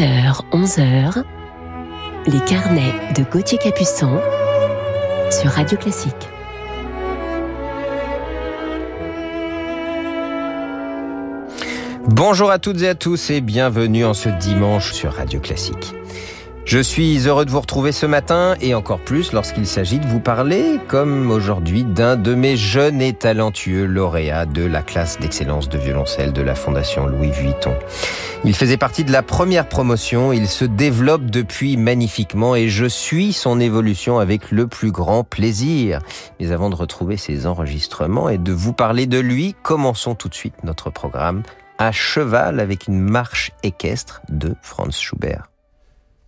10h, 11h, les carnets de Gauthier Capuçon sur Radio Classique. Bonjour à toutes et à tous et bienvenue en ce dimanche sur Radio Classique. Je suis heureux de vous retrouver ce matin et encore plus lorsqu'il s'agit de vous parler, comme aujourd'hui, d'un de mes jeunes et talentueux lauréats de la classe d'excellence de violoncelle de la Fondation Louis Vuitton. Il faisait partie de la première promotion, il se développe depuis magnifiquement et je suis son évolution avec le plus grand plaisir. Mais avant de retrouver ses enregistrements et de vous parler de lui, commençons tout de suite notre programme à cheval avec une marche équestre de Franz Schubert.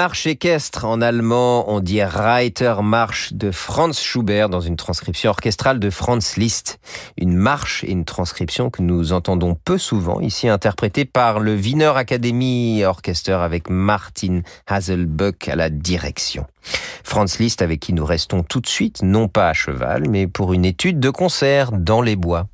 Marche équestre en allemand, on dit Reitermarsch de Franz Schubert dans une transcription orchestrale de Franz Liszt. Une marche et une transcription que nous entendons peu souvent ici interprétée par le Wiener Academy Orchester avec Martin Hazelbuck à la direction. Franz Liszt avec qui nous restons tout de suite, non pas à cheval, mais pour une étude de concert dans les bois.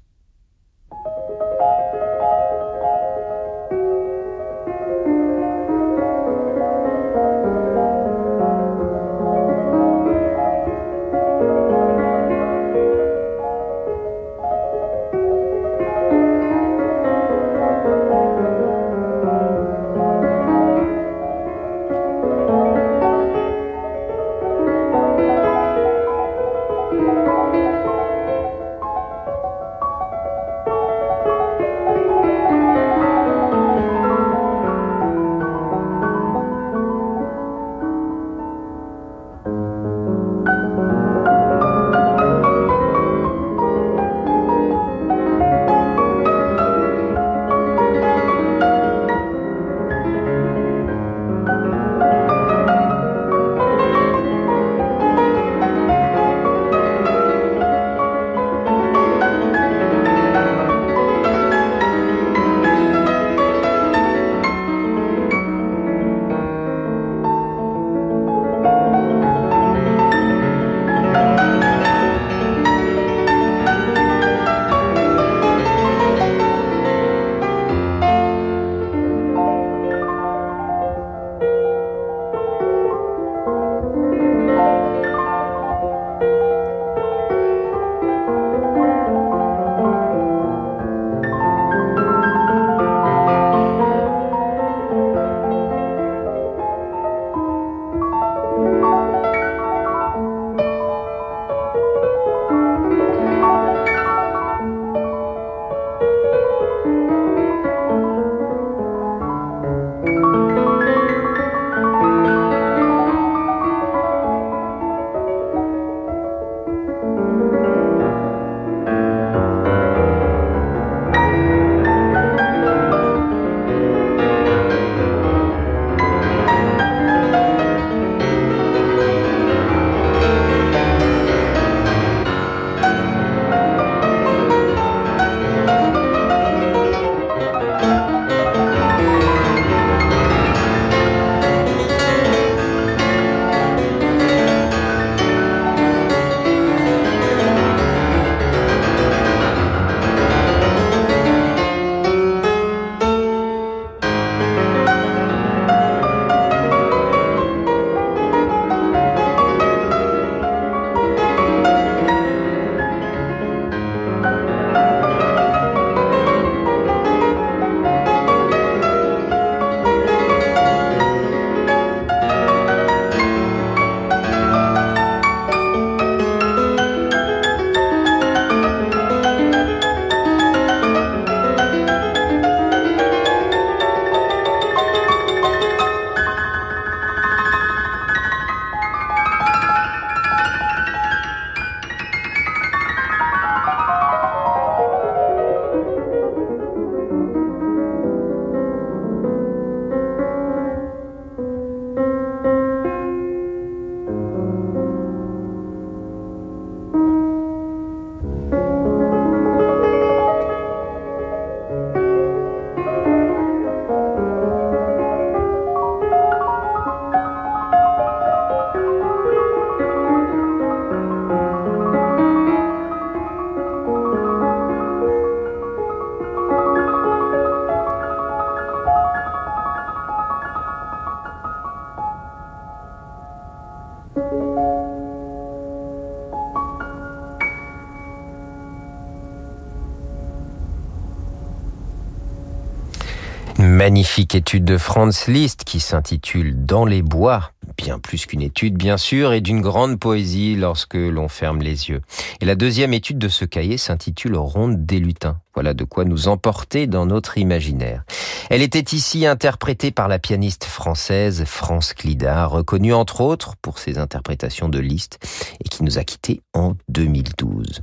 Magnifique étude de Franz Liszt qui s'intitule Dans les bois, bien plus qu'une étude bien sûr, et d'une grande poésie lorsque l'on ferme les yeux. Et la deuxième étude de ce cahier s'intitule Ronde des lutins. Voilà de quoi nous emporter dans notre imaginaire. Elle était ici interprétée par la pianiste française France Clida, reconnue entre autres pour ses interprétations de Liszt et qui nous a quittés en 2012.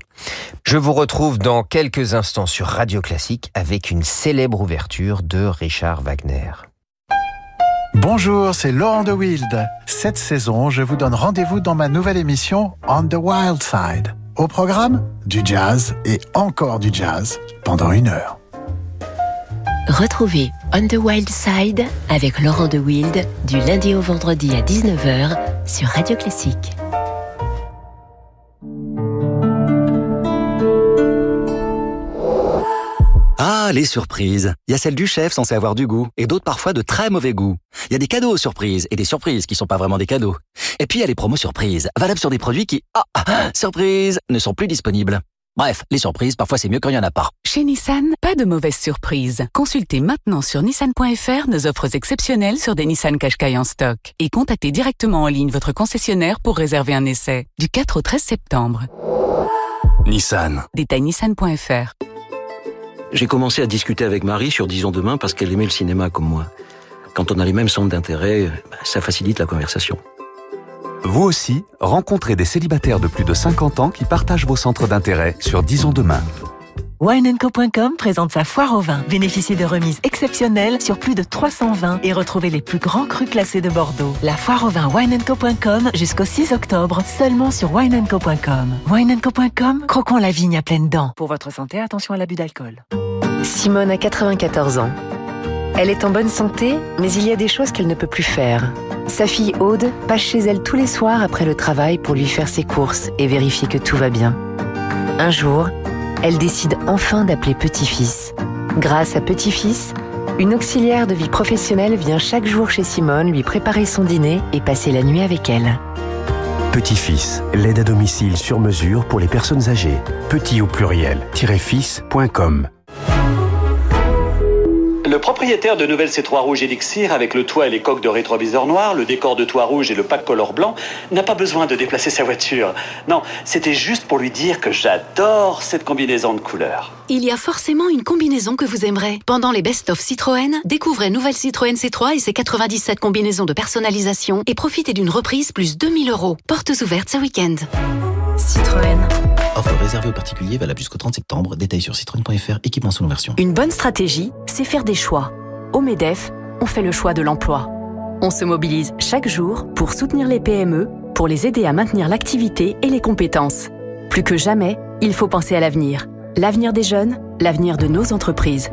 Je vous retrouve dans quelques instants sur Radio Classique avec une célèbre ouverture de Richard Wagner. Bonjour, c'est Laurent de Wild. Cette saison, je vous donne rendez-vous dans ma nouvelle émission On the Wild Side. Au programme, du jazz et encore du jazz pendant une heure. Retrouvez On the Wild Side avec Laurent de Wild du lundi au vendredi à 19h sur Radio Classique. Ah, les surprises. Il y a celles du chef censé avoir du goût, et d'autres parfois de très mauvais goût. Il y a des cadeaux surprises, et des surprises qui sont pas vraiment des cadeaux. Et puis il y a les promos surprises, valables sur des produits qui, ah, ah, surprise, ne sont plus disponibles. Bref, les surprises, parfois c'est mieux quand il n'y en a pas. Chez Nissan, pas de mauvaises surprises. Consultez maintenant sur nissan.fr nos offres exceptionnelles sur des Nissan Qashqai en stock. Et contactez directement en ligne votre concessionnaire pour réserver un essai. Du 4 au 13 septembre. Nissan. Détail nissan.fr. J'ai commencé à discuter avec Marie sur Disons Demain parce qu'elle aimait le cinéma comme moi. Quand on a les mêmes centres d'intérêt, bah, ça facilite la conversation. Vous aussi, rencontrez des célibataires de plus de 50 ans qui partagent vos centres d'intérêt sur Disons Demain. WineCo.com présente sa foire au vin. Bénéficiez de remises exceptionnelles sur plus de 300 vins et retrouvez les plus grands crus classés de Bordeaux. La foire au vin WineCo.com jusqu'au 6 octobre, seulement sur WineCo.com. WineCo.com, croquons la vigne à pleines dents. Pour votre santé, attention à l'abus d'alcool. Simone a 94 ans. Elle est en bonne santé, mais il y a des choses qu'elle ne peut plus faire. Sa fille Aude passe chez elle tous les soirs après le travail pour lui faire ses courses et vérifier que tout va bien. Un jour, elle décide enfin d'appeler Petit-Fils. Grâce à Petit-Fils, une auxiliaire de vie professionnelle vient chaque jour chez Simone lui préparer son dîner et passer la nuit avec elle. Petit-Fils, l'aide à domicile sur mesure pour les personnes âgées. Petit au pluriel-fils.com. Le propriétaire de Nouvelle C3 Rouge Elixir, avec le toit et les coques de rétroviseur noir, le décor de toit rouge et le pack color blanc, n'a pas besoin de déplacer sa voiture. Non, c'était juste pour lui dire que j'adore cette combinaison de couleurs. Il y a forcément une combinaison que vous aimerez. Pendant les best-of Citroën, découvrez Nouvelle Citroën C3 et ses 97 combinaisons de personnalisation et profitez d'une reprise plus 2000 euros. Portes ouvertes ce week-end. Citroën. Offre réservée aux particuliers valable jusqu'au 30 septembre. Détails sur citroën.fr, équipement sous version. Une bonne stratégie, c'est faire des choix. Au MEDEF, on fait le choix de l'emploi. On se mobilise chaque jour pour soutenir les PME, pour les aider à maintenir l'activité et les compétences. Plus que jamais, il faut penser à l'avenir. L'avenir des jeunes, l'avenir de nos entreprises.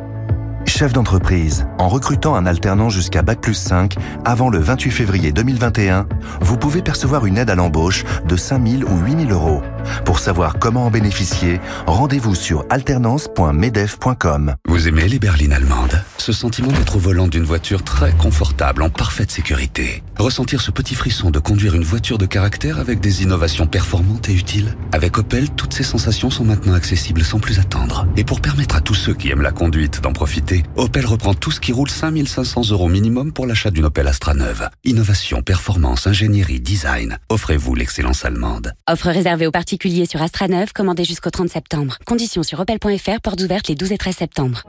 Chef d'entreprise, en recrutant un alternant jusqu'à Bac plus 5 avant le 28 février 2021, vous pouvez percevoir une aide à l'embauche de 5 000 ou 8 000 euros. Pour savoir comment en bénéficier, rendez-vous sur alternance.medef.com. Vous aimez les berlines allemandes? Ce sentiment d'être au volant d'une voiture très confortable, en parfaite sécurité. Ressentir ce petit frisson de conduire une voiture de caractère avec des innovations performantes et utiles. Avec Opel, toutes ces sensations sont maintenant accessibles sans plus attendre. Et pour permettre à tous ceux qui aiment la conduite d'en profiter, Opel reprend tout ce qui roule 5500 euros minimum pour l'achat d'une Opel Astra neuve. Innovation, performance, ingénierie, design. Offrez-vous l'excellence allemande. Offre réservée aux particuliers sur Astra neuve, commandée jusqu'au 30 septembre. Conditions sur opel.fr, portes ouvertes les 12 et 13 septembre.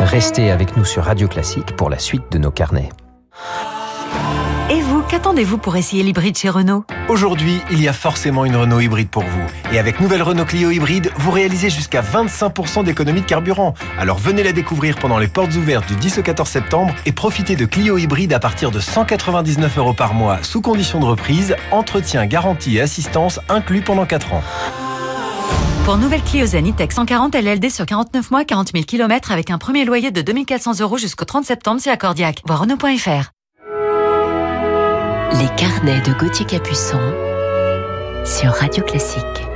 Restez avec nous sur Radio Classique pour la suite de nos carnets. Qu'attendez-vous pour essayer l'hybride chez Renault Aujourd'hui, il y a forcément une Renault hybride pour vous. Et avec nouvelle Renault Clio hybride, vous réalisez jusqu'à 25% d'économie de carburant. Alors venez la découvrir pendant les portes ouvertes du 10 au 14 septembre et profitez de Clio hybride à partir de 199 euros par mois, sous condition de reprise, entretien, garantie et assistance inclus pendant 4 ans. Pour nouvelle Clio Zen E-Tech 140 LLD sur 49 mois, 40 000 km avec un premier loyer de 2400 euros jusqu'au 30 septembre, c'est accordiaque. Voir Renault.fr. Les carnets de Gauthier Capuçon sur Radio Classique.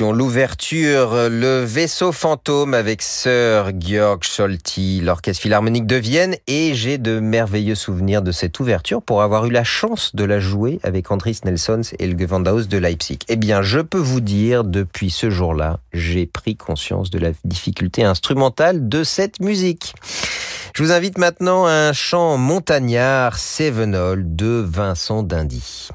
L'ouverture Le vaisseau fantôme avec Sir Georg Scholti, l'Orchestre Philharmonique de Vienne, et j'ai de merveilleux souvenirs de cette ouverture pour avoir eu la chance de la jouer avec Andris Nelsons et le Gewandhaus de Leipzig. Eh bien, je peux vous dire, depuis ce jour-là, j'ai pris conscience de la difficulté instrumentale de cette musique. Je vous invite maintenant à un chant montagnard, Sevenol, de Vincent Dindy.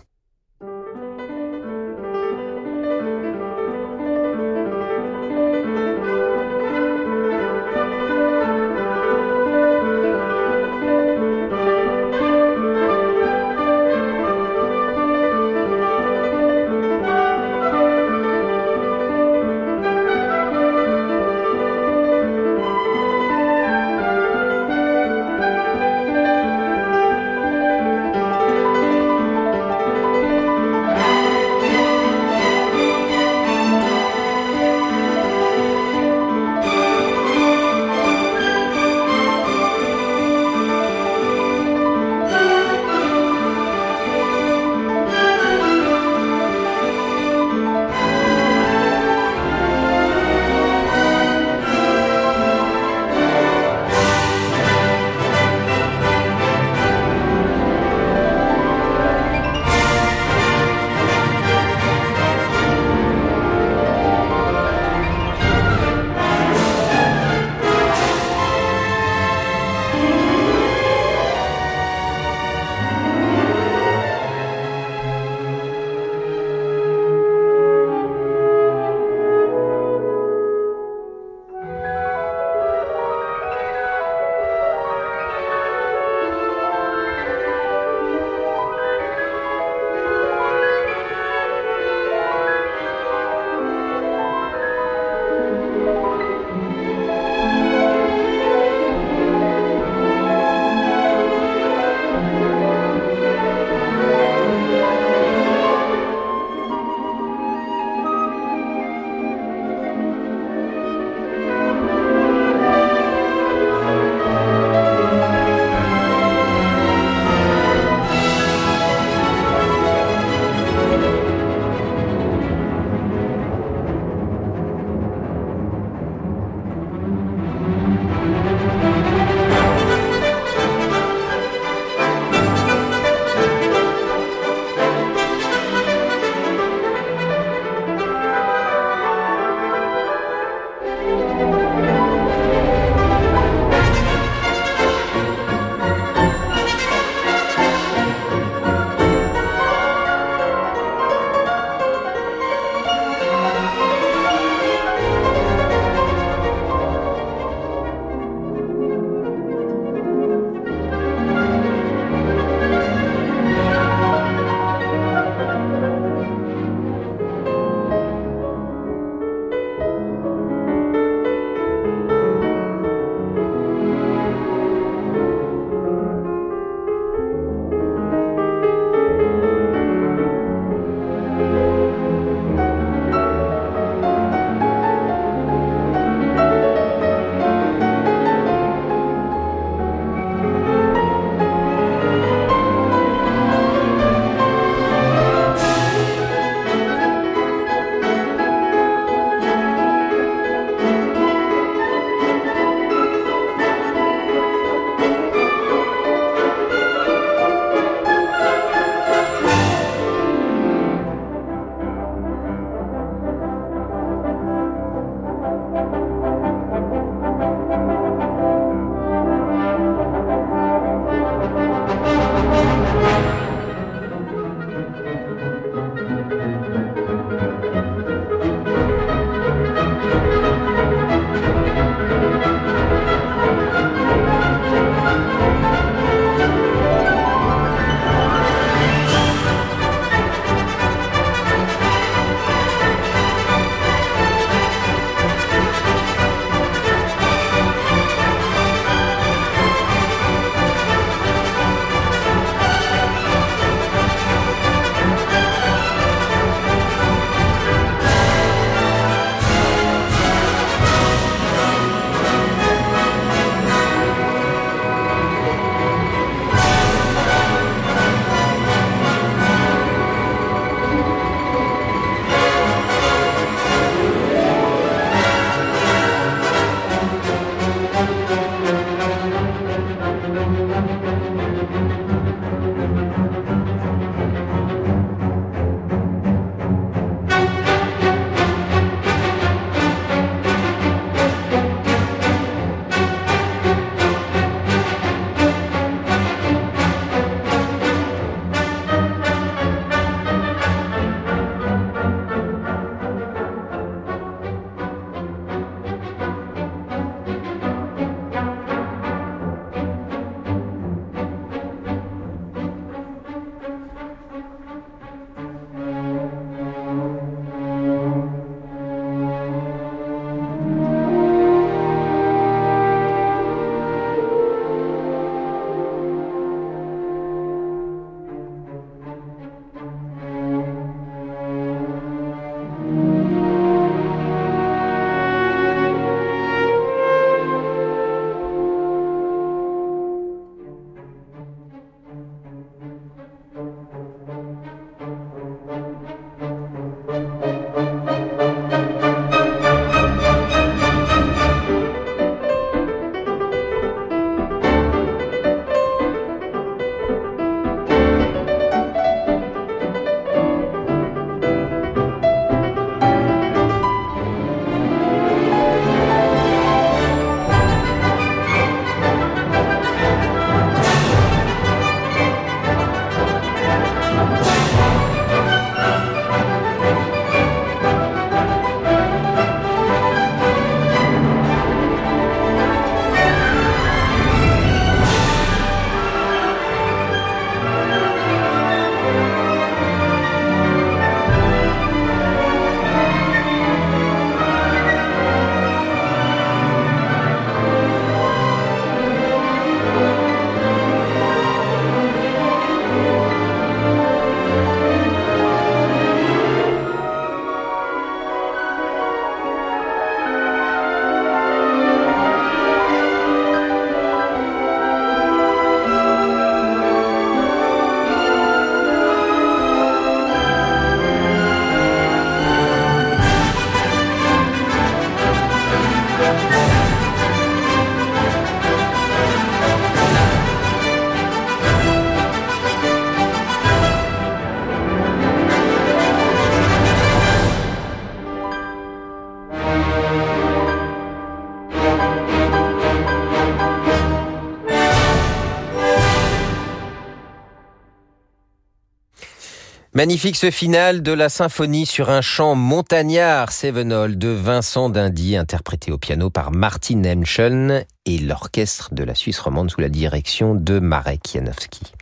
Magnifique ce final de la symphonie sur un chant montagnard Sevenol de Vincent Dindy, interprété au piano par Martin Emschen et l'orchestre de la Suisse romande sous la direction de Marek Janowski.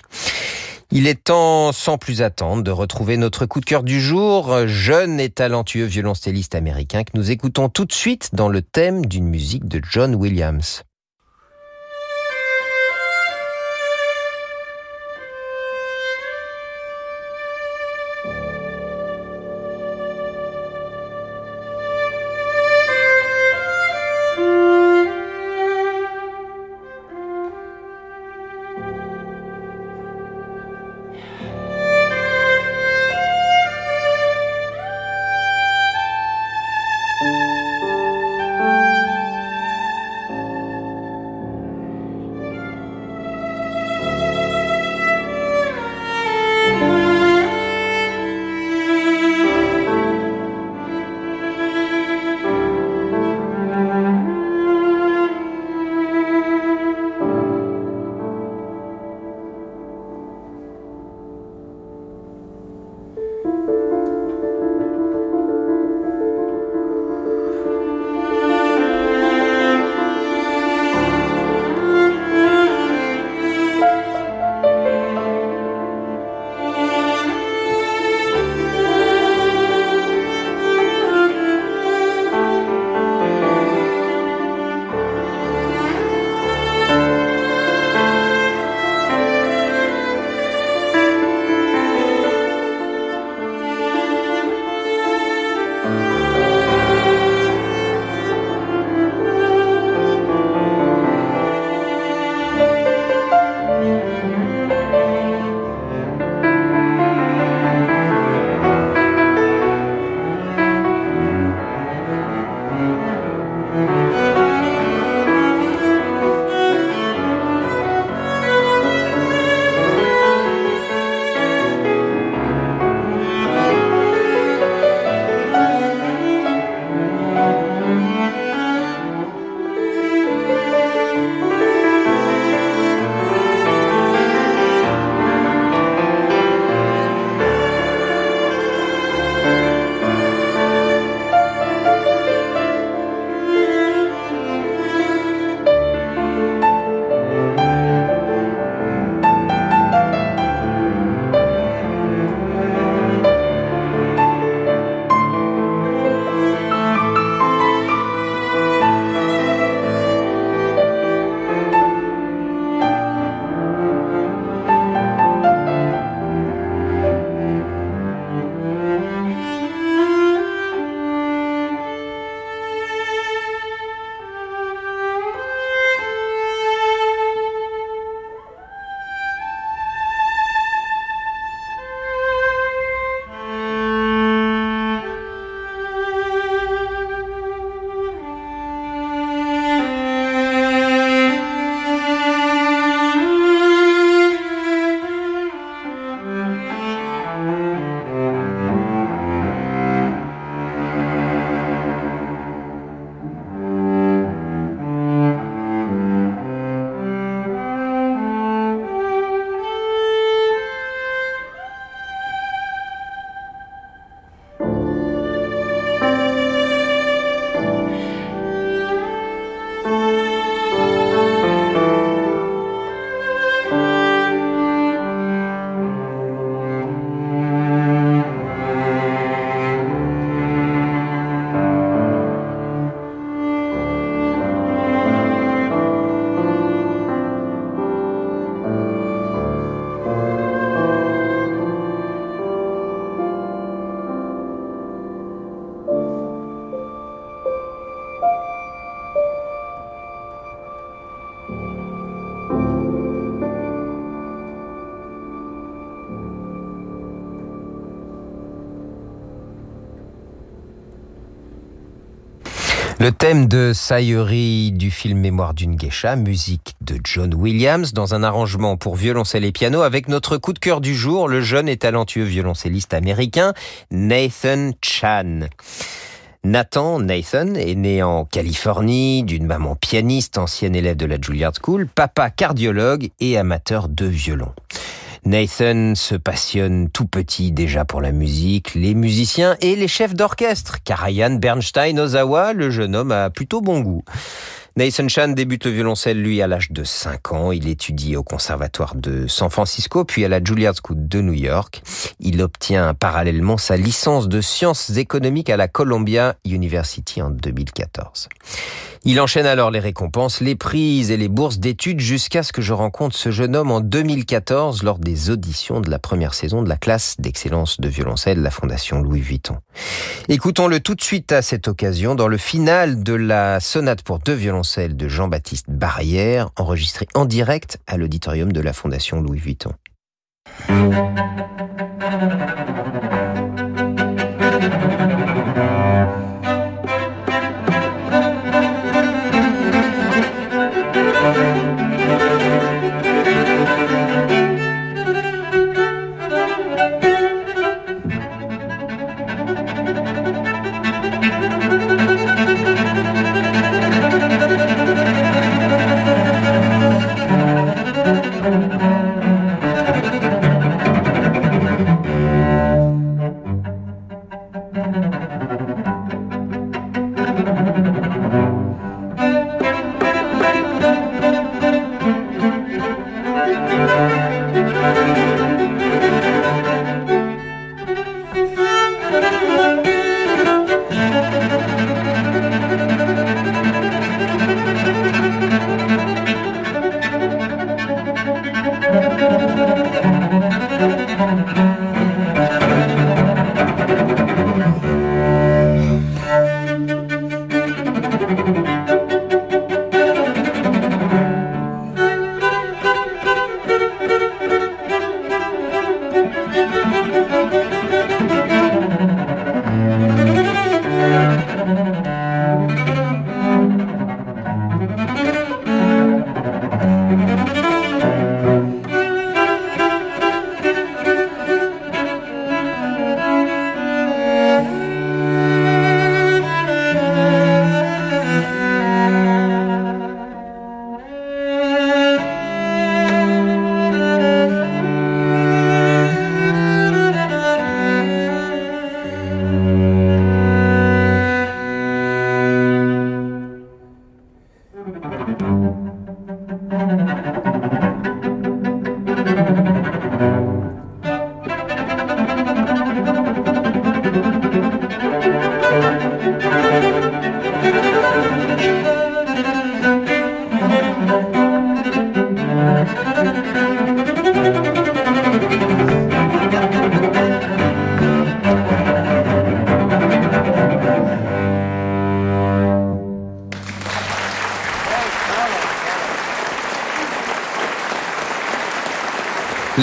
Il est temps, sans plus attendre, de retrouver notre coup de cœur du jour, jeune et talentueux violoncelliste américain que nous écoutons tout de suite dans le thème d'une musique de John Williams. Le thème de Sayuri du film Mémoire d'une geisha, musique de John Williams, dans un arrangement pour violoncelle et piano avec notre coup de cœur du jour, le jeune et talentueux violoncelliste américain Nathan Chan. Nathan Nathan est né en Californie d'une maman pianiste, ancienne élève de la Juilliard School, papa cardiologue et amateur de violon. Nathan se passionne tout petit déjà pour la musique, les musiciens et les chefs d'orchestre. Karajan Bernstein Ozawa, le jeune homme a plutôt bon goût. Nathan Chan débute le violoncelle, lui, à l'âge de 5 ans. Il étudie au conservatoire de San Francisco, puis à la Juilliard School de New York. Il obtient parallèlement sa licence de sciences économiques à la Columbia University en 2014. Il enchaîne alors les récompenses, les prises et les bourses d'études jusqu'à ce que je rencontre ce jeune homme en 2014 lors des auditions de la première saison de la classe d'excellence de violoncelle de la Fondation Louis Vuitton. Écoutons-le tout de suite à cette occasion dans le final de la sonate pour deux violoncelles de Jean-Baptiste Barrière, enregistrée en direct à l'auditorium de la Fondation Louis Vuitton.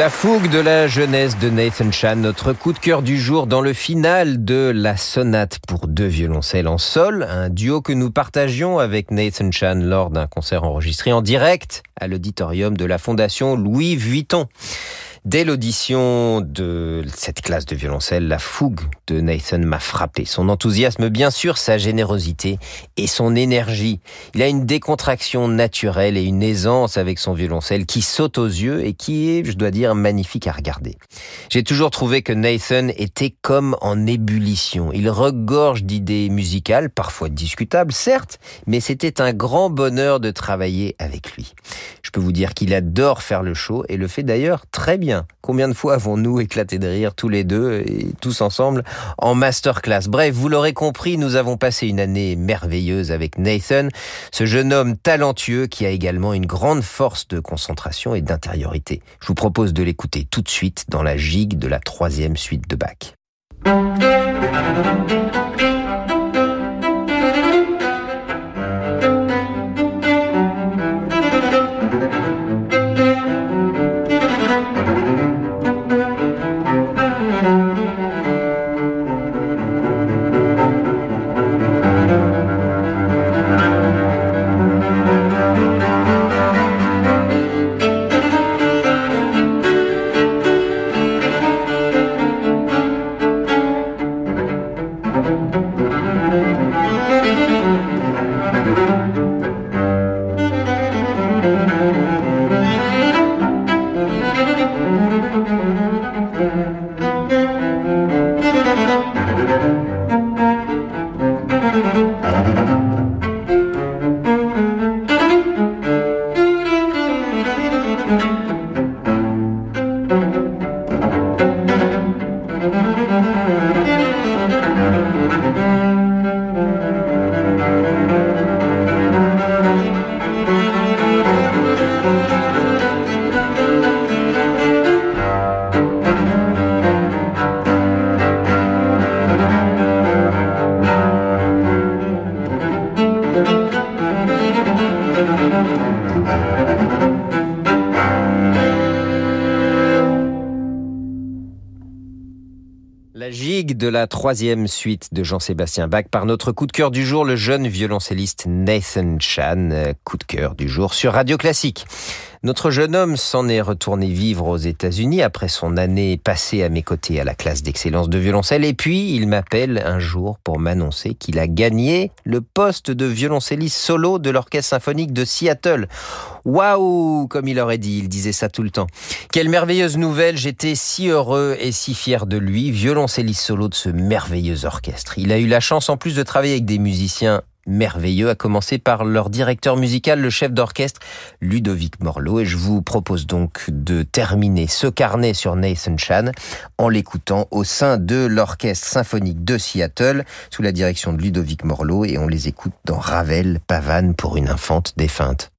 La fougue de la jeunesse de Nathan Chan, notre coup de cœur du jour dans le final de la sonate pour deux violoncelles en sol, un duo que nous partagions avec Nathan Chan lors d'un concert enregistré en direct à l'auditorium de la Fondation Louis Vuitton. Dès l'audition de cette classe de violoncelle, la fougue de Nathan m'a frappé. Son enthousiasme, bien sûr, sa générosité et son énergie. Il a une décontraction naturelle et une aisance avec son violoncelle qui saute aux yeux et qui est, je dois dire, magnifique à regarder. J'ai toujours trouvé que Nathan était comme en ébullition. Il regorge d'idées musicales, parfois discutables, certes, mais c'était un grand bonheur de travailler avec lui. Je peux vous dire qu'il adore faire le show et le fait d'ailleurs très bien. Combien de fois avons-nous éclaté de rire tous les deux et tous ensemble en masterclass? Bref, vous l'aurez compris, nous avons passé une année merveilleuse avec Nathan, ce jeune homme talentueux qui a également une grande force de concentration et d'intériorité. Je vous propose de l'écouter tout de suite dans la gigue de la troisième suite de Bach. Troisième suite de Jean-Sébastien Bach par notre coup de cœur du jour, le jeune violoncelliste Nathan Chan. Euh, Coup de cœur du jour sur Radio Classique. Notre jeune homme s'en est retourné vivre aux États-Unis après son année passée à mes côtés à la classe d'excellence de violoncelle. Et puis, il m'appelle un jour pour m'annoncer qu'il a gagné le poste de violoncelliste solo de l'Orchestre symphonique de Seattle. Waouh, comme il aurait dit, il disait ça tout le temps. Quelle merveilleuse nouvelle, j'étais si heureux et si fier de lui, violoncelliste solo de ce merveilleux orchestre. Il a eu la chance en plus de travailler avec des musiciens merveilleux, à commencer par leur directeur musical, le chef d'orchestre Ludovic Morlot. Et je vous propose donc de terminer ce carnet sur Nathan Chan en l'écoutant au sein de l'orchestre symphonique de Seattle, sous la direction de Ludovic Morlot, et on les écoute dans Ravel, Pavane pour une infante défunte.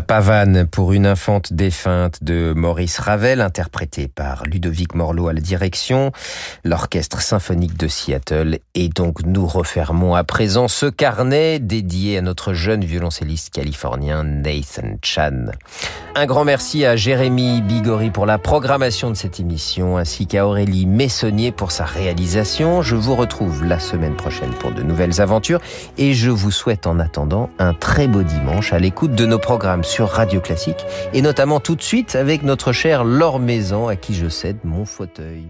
Pavane pour une infante défunte de Maurice Ravel, interprétée par Ludovic Morlot à la direction, l'orchestre symphonique de Seattle. Et donc nous refermons à présent ce carnet dédié à notre jeune violoncelliste californien Nathan Chan. Un grand merci à Jérémy Bigori pour la programmation de cette émission, ainsi qu'à Aurélie Messonnier pour sa réalisation. Je vous retrouve la semaine prochaine pour de nouvelles aventures et je vous souhaite en attendant un très beau dimanche à l'écoute de nos programmes sur Radio Classique et notamment tout de suite avec notre chère Laure Maison à qui je cède mon fauteuil.